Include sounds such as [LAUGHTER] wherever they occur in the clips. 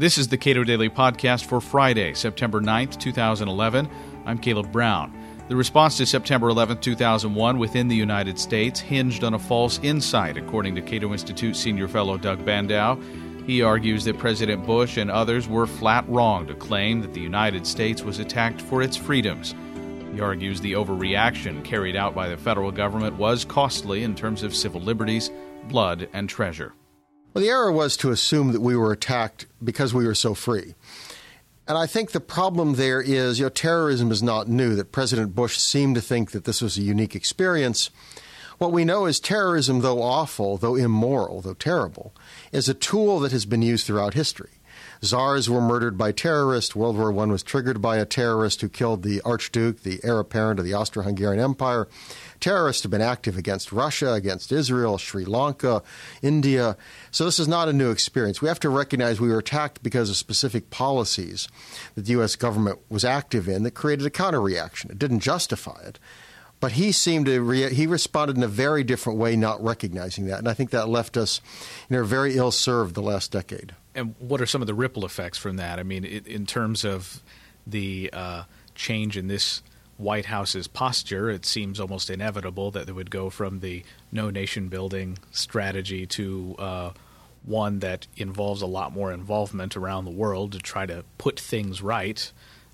This is the Cato Daily Podcast for Friday, September 9th, 2011. I'm Caleb Brown. The response to September 11, 2001, within the United States hinged on a false insight, according to Cato Institute senior fellow Doug Bandow. He argues that President Bush and others were flat wrong to claim that the United States was attacked for its freedoms. He argues the overreaction carried out by the federal government was costly in terms of civil liberties, blood, and treasure. Well, the error was to assume that we were attacked because we were so free. And I think the problem there is, you know, terrorism is not new, that President Bush seemed to think that this was a unique experience. What we know is terrorism, though awful, though immoral, though terrible, is a tool that has been used throughout history. Czars were murdered by terrorists. World War I was triggered by a terrorist who killed the Archduke, the heir apparent of the Austro Hungarian Empire. Terrorists have been active against Russia, against Israel, Sri Lanka, India. So this is not a new experience. We have to recognize we were attacked because of specific policies that the U.S. government was active in that created a counterreaction. It didn't justify it. But he seemed to re- he responded in a very different way, not recognizing that, and I think that left us, you know, very ill served the last decade and what are some of the ripple effects from that? I mean, it, in terms of the uh, change in this White House's posture, it seems almost inevitable that they would go from the no nation building strategy to uh, one that involves a lot more involvement around the world to try to put things right.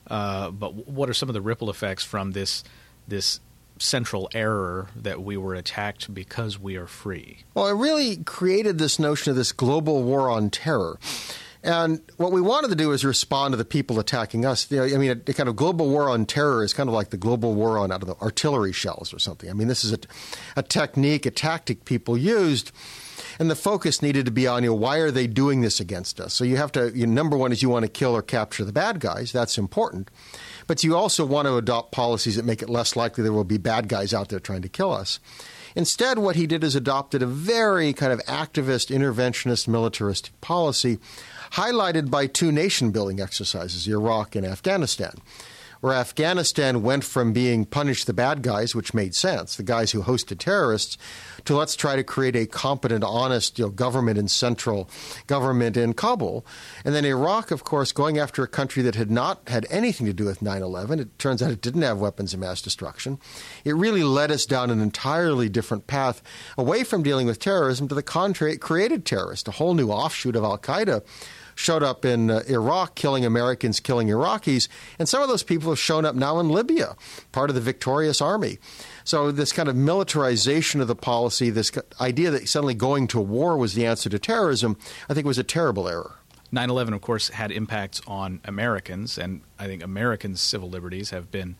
Uh, but what are some of the ripple effects from this this central error that we were attacked because we are free. Well, it really created this notion of this global war on terror. And what we wanted to do is respond to the people attacking us. I mean, a, a, kind of global war on terror is kind of like the global war on out of the artillery shells or something. I mean, this is a, a technique, a tactic people used and the focus needed to be on you know why are they doing this against us? So you have to you know, number one is you want to kill or capture the bad guys. That's important. But you also want to adopt policies that make it less likely there will be bad guys out there trying to kill us. Instead, what he did is adopted a very kind of activist, interventionist, militaristic policy, highlighted by two nation building exercises, Iraq and Afghanistan where Afghanistan went from being punish the bad guys, which made sense, the guys who hosted terrorists, to let's try to create a competent, honest you know, government in central government in Kabul. And then Iraq, of course, going after a country that had not had anything to do with 9 11. It turns out it didn't have weapons of mass destruction. It really led us down an entirely different path away from dealing with terrorism to the contrary, it created terrorists, a whole new offshoot of Al Qaeda showed up in uh, Iraq, killing Americans, killing Iraqis, and some of those people have shown up now in Libya, part of the victorious army. So this kind of militarization of the policy, this idea that suddenly going to war was the answer to terrorism, I think was a terrible error. 9 11, of course, had impacts on Americans, and I think Americans' civil liberties have been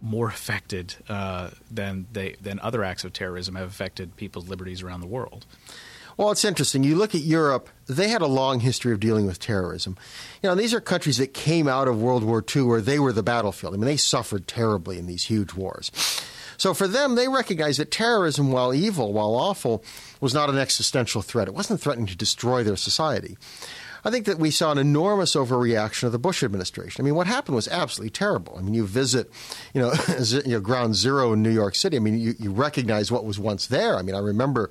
more affected uh, than they than other acts of terrorism have affected people's liberties around the world. Well, it's interesting. You look at Europe, they had a long history of dealing with terrorism. You know, these are countries that came out of World War II where they were the battlefield. I mean, they suffered terribly in these huge wars. So for them, they recognized that terrorism, while evil, while awful, was not an existential threat. It wasn't threatening to destroy their society. I think that we saw an enormous overreaction of the Bush administration. I mean, what happened was absolutely terrible. I mean, you visit, you know, [LAUGHS] you know ground zero in New York City. I mean, you, you recognize what was once there. I mean, I remember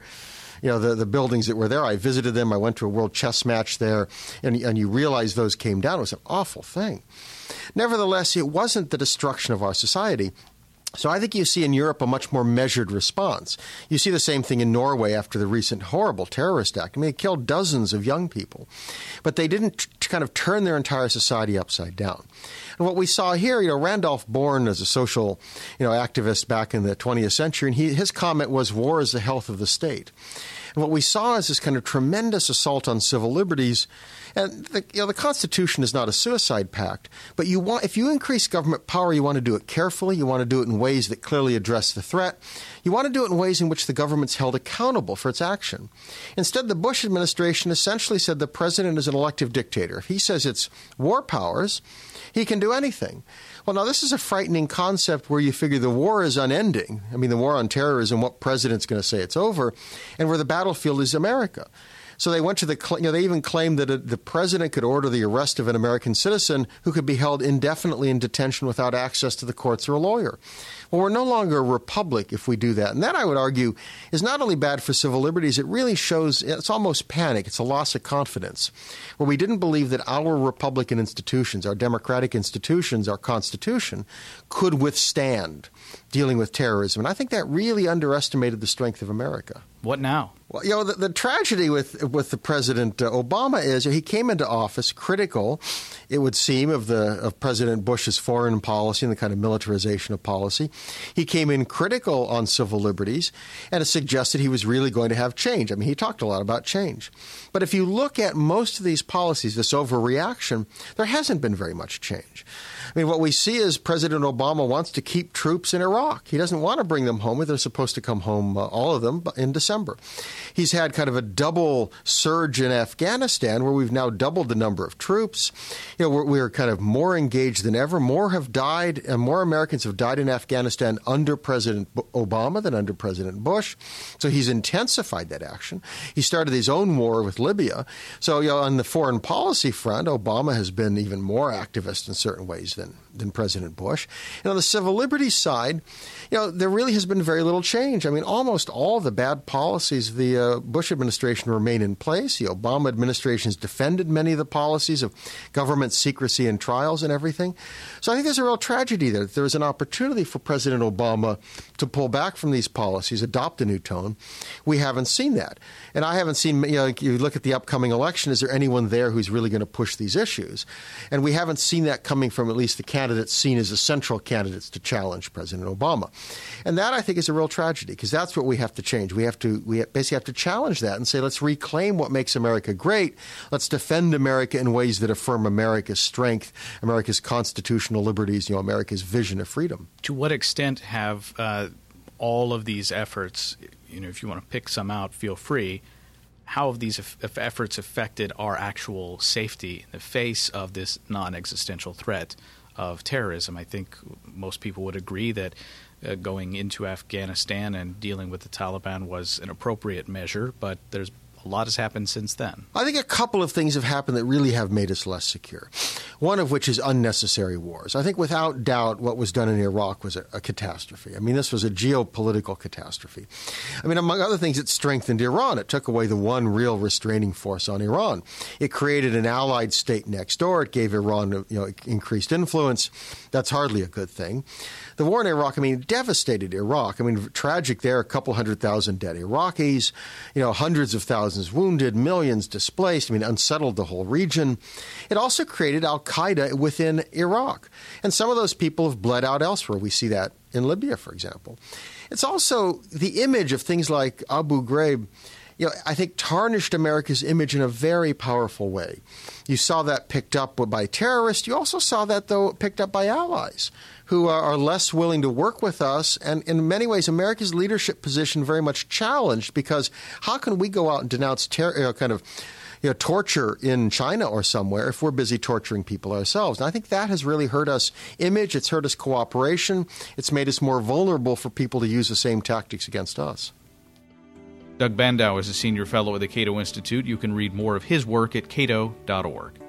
you know the, the buildings that were there. I visited them. I went to a world chess match there, and, and you realize those came down. It was an awful thing. Nevertheless, it wasn't the destruction of our society. So I think you see in Europe a much more measured response. You see the same thing in Norway after the recent horrible terrorist act. I mean, it killed dozens of young people, but they didn't t- kind of turn their entire society upside down. And what we saw here, you know, Randolph Bourne as a social, you know, activist back in the 20th century, and he, his comment was, "War is the health of the state." And what we saw is this kind of tremendous assault on civil liberties. And the, you know, the Constitution is not a suicide pact, but you want if you increase government power, you want to do it carefully. You want to do it in ways that clearly address the threat. You want to do it in ways in which the government's held accountable for its action. Instead, the Bush administration essentially said the president is an elective dictator. If he says it's war powers, he can do anything. Well, now, this is a frightening concept where you figure the war is unending. I mean, the war on terrorism, what president's going to say it's over, and where the battlefield is America. So they went to the, you know, they even claimed that a, the president could order the arrest of an American citizen who could be held indefinitely in detention without access to the courts or a lawyer. Well, we're no longer a republic if we do that. And that, I would argue, is not only bad for civil liberties, it really shows it's almost panic. It's a loss of confidence. Where we didn't believe that our Republican institutions, our democratic institutions, our Constitution could withstand dealing with terrorism. And I think that really underestimated the strength of America. What now? Well, you know, the, the tragedy with with the President uh, Obama is he came into office critical, it would seem, of the of President Bush's foreign policy and the kind of militarization of policy. He came in critical on civil liberties, and it suggested he was really going to have change. I mean, he talked a lot about change, but if you look at most of these policies, this overreaction, there hasn't been very much change. I mean, what we see is President Obama wants to keep troops in Iraq. He doesn't want to bring them home. They're supposed to come home, uh, all of them, in December. He's had kind of a double surge in Afghanistan where we've now doubled the number of troops. You know, we're, we're kind of more engaged than ever. More have died, and more Americans have died in Afghanistan under President Obama than under President Bush. So he's intensified that action. He started his own war with Libya. So, you know, on the foreign policy front, Obama has been even more activist in certain ways than, than President Bush. And on the civil liberties side, you know, there really has been very little change. I mean, almost all the bad policies of the uh, Bush administration remain in place. The Obama administration has defended many of the policies of government secrecy and trials and everything. So I think there's a real tragedy there. There's an opportunity for President Obama to pull back from these policies, adopt a new tone. We haven't seen that. And I haven't seen, you know, you look at the upcoming election, is there anyone there who's really going to push these issues? And we haven't seen that coming from at least the candidates seen as essential candidates to challenge President Obama. And that, I think, is a real tragedy because that's what we have to change. We have to, we basically have to challenge that and say, let's reclaim what makes America great. Let's defend America in ways that affirm America's strength, America's constitutional liberties, you know, America's vision of freedom. To what extent have uh, all of these efforts, you know, if you want to pick some out, feel free. How have these efforts affected our actual safety in the face of this non existential threat of terrorism? I think most people would agree that uh, going into Afghanistan and dealing with the Taliban was an appropriate measure, but there's a lot has happened since then. I think a couple of things have happened that really have made us less secure. One of which is unnecessary wars. I think without doubt what was done in Iraq was a, a catastrophe. I mean, this was a geopolitical catastrophe. I mean, among other things, it strengthened Iran. It took away the one real restraining force on Iran. It created an allied state next door. It gave Iran you know, increased influence. That's hardly a good thing. The war in Iraq, I mean, devastated Iraq. I mean, tragic there, a couple hundred thousand dead Iraqis, you know, hundreds of thousands wounded, millions displaced. I mean, unsettled the whole region. It also created Al Qaeda within Iraq. And some of those people have bled out elsewhere. We see that in Libya, for example. It's also the image of things like Abu Ghraib you know, I think tarnished America's image in a very powerful way. You saw that picked up by terrorists. You also saw that, though, picked up by allies who are, less willing to work with us. And in many ways, America's leadership position very much challenged because how can we go out and denounce ter- you know, kind of you know, torture in China or somewhere if we're busy torturing people ourselves. And I think that has really hurt us image. It's hurt us cooperation. It's made us more vulnerable for people to use the same tactics against us. Doug Bandow is a senior fellow at the Cato Institute. You can read more of his work at cato.org.